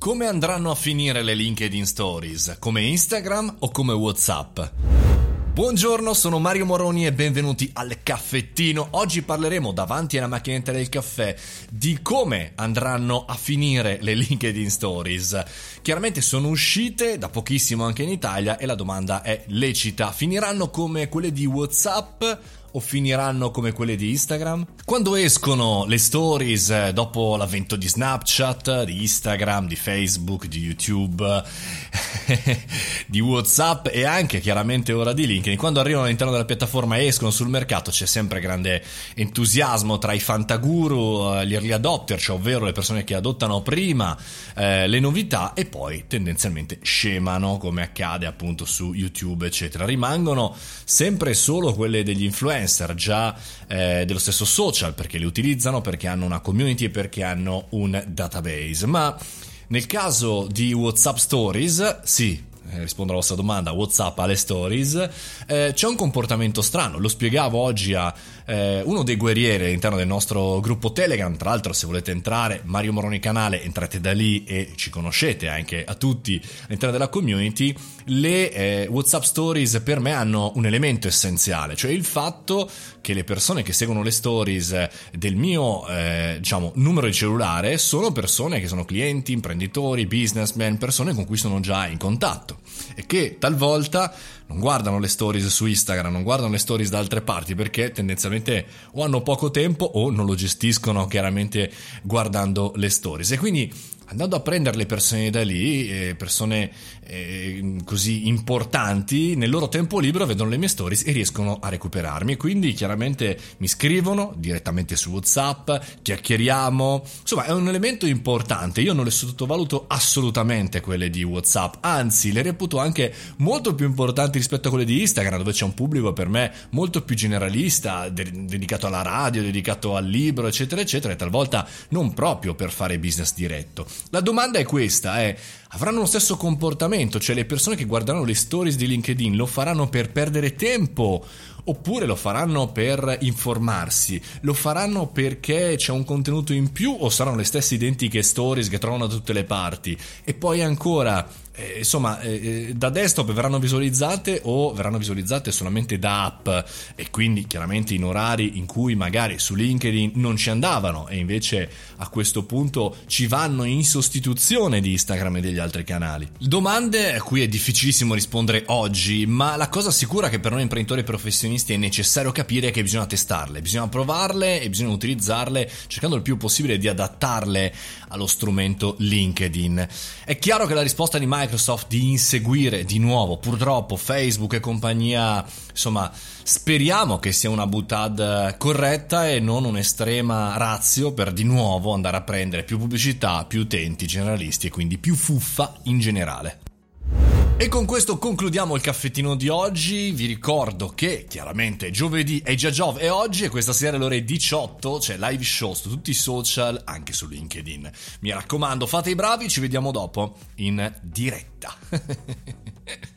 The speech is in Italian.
Come andranno a finire le LinkedIn Stories? Come Instagram o come WhatsApp? Buongiorno, sono Mario Moroni e benvenuti al caffettino. Oggi parleremo davanti alla macchinetta del caffè di come andranno a finire le LinkedIn Stories. Chiaramente sono uscite da pochissimo anche in Italia e la domanda è lecita. Finiranno come quelle di WhatsApp o finiranno come quelle di Instagram? Quando escono le stories eh, dopo l'avvento di Snapchat, di Instagram, di Facebook, di YouTube, di WhatsApp e anche chiaramente ora di LinkedIn, quando arrivano all'interno della piattaforma e escono sul mercato c'è sempre grande entusiasmo tra i fantaguru, eh, gli early adopter, cioè ovvero le persone che adottano prima eh, le novità e poi tendenzialmente scemano come accade appunto su YouTube eccetera. Rimangono sempre solo quelle degli influencer influencer già eh, dello stesso social perché li utilizzano, perché hanno una community e perché hanno un database. Ma nel caso di WhatsApp Stories, sì, rispondo alla vostra domanda, WhatsApp alle stories, eh, c'è un comportamento strano. Lo spiegavo oggi a eh, uno dei guerrieri all'interno del nostro gruppo Telegram. Tra l'altro, se volete entrare, Mario Moroni Canale, entrate da lì e ci conoscete anche a tutti all'interno della community. Le eh, WhatsApp stories per me hanno un elemento essenziale, cioè il fatto che le persone che seguono le stories del mio eh, diciamo numero di cellulare sono persone che sono clienti, imprenditori, businessmen, persone con cui sono già in contatto e che talvolta non guardano le stories su Instagram, non guardano le stories da altre parti perché tendenzialmente o hanno poco tempo o non lo gestiscono chiaramente guardando le stories. E quindi andando a prendere le persone da lì, eh, persone eh, così importanti, nel loro tempo libero vedono le mie stories e riescono a recuperarmi. Quindi chiaramente mi scrivono direttamente su WhatsApp, chiacchieriamo. Insomma, è un elemento importante. Io non le sottovaluto assolutamente quelle di WhatsApp, anzi, le reputo anche molto più importanti rispetto a quelle di Instagram, dove c'è un pubblico per me molto più generalista, de- dedicato alla radio, dedicato al libro, eccetera, eccetera, e talvolta non proprio per fare business diretto. La domanda è questa, è avranno lo stesso comportamento, cioè le persone che guarderanno le stories di LinkedIn lo faranno per perdere tempo oppure lo faranno per informarsi, lo faranno perché c'è un contenuto in più o saranno le stesse identiche stories che trovano da tutte le parti. E poi ancora eh, insomma, eh, eh, da desktop verranno visualizzate o verranno visualizzate solamente da app. E quindi chiaramente in orari in cui magari su LinkedIn non ci andavano e invece a questo punto ci vanno in sostituzione di Instagram e degli altri canali. Domande a cui è difficilissimo rispondere oggi, ma la cosa sicura che per noi imprenditori professionisti è necessario capire è che bisogna testarle, bisogna provarle e bisogna utilizzarle cercando il più possibile di adattarle allo strumento LinkedIn. È chiaro che la risposta di Microsoft di inseguire di nuovo purtroppo Facebook e compagnia, insomma speriamo che sia una buttad corretta e non un'estrema razio per di nuovo andare a prendere più pubblicità, più utenti generalisti e quindi più fuffa in generale. E con questo concludiamo il caffettino di oggi. Vi ricordo che chiaramente giovedì è già Giove e oggi e questa sera alle ore 18 c'è live show su tutti i social, anche su LinkedIn. Mi raccomando, fate i bravi, ci vediamo dopo in diretta.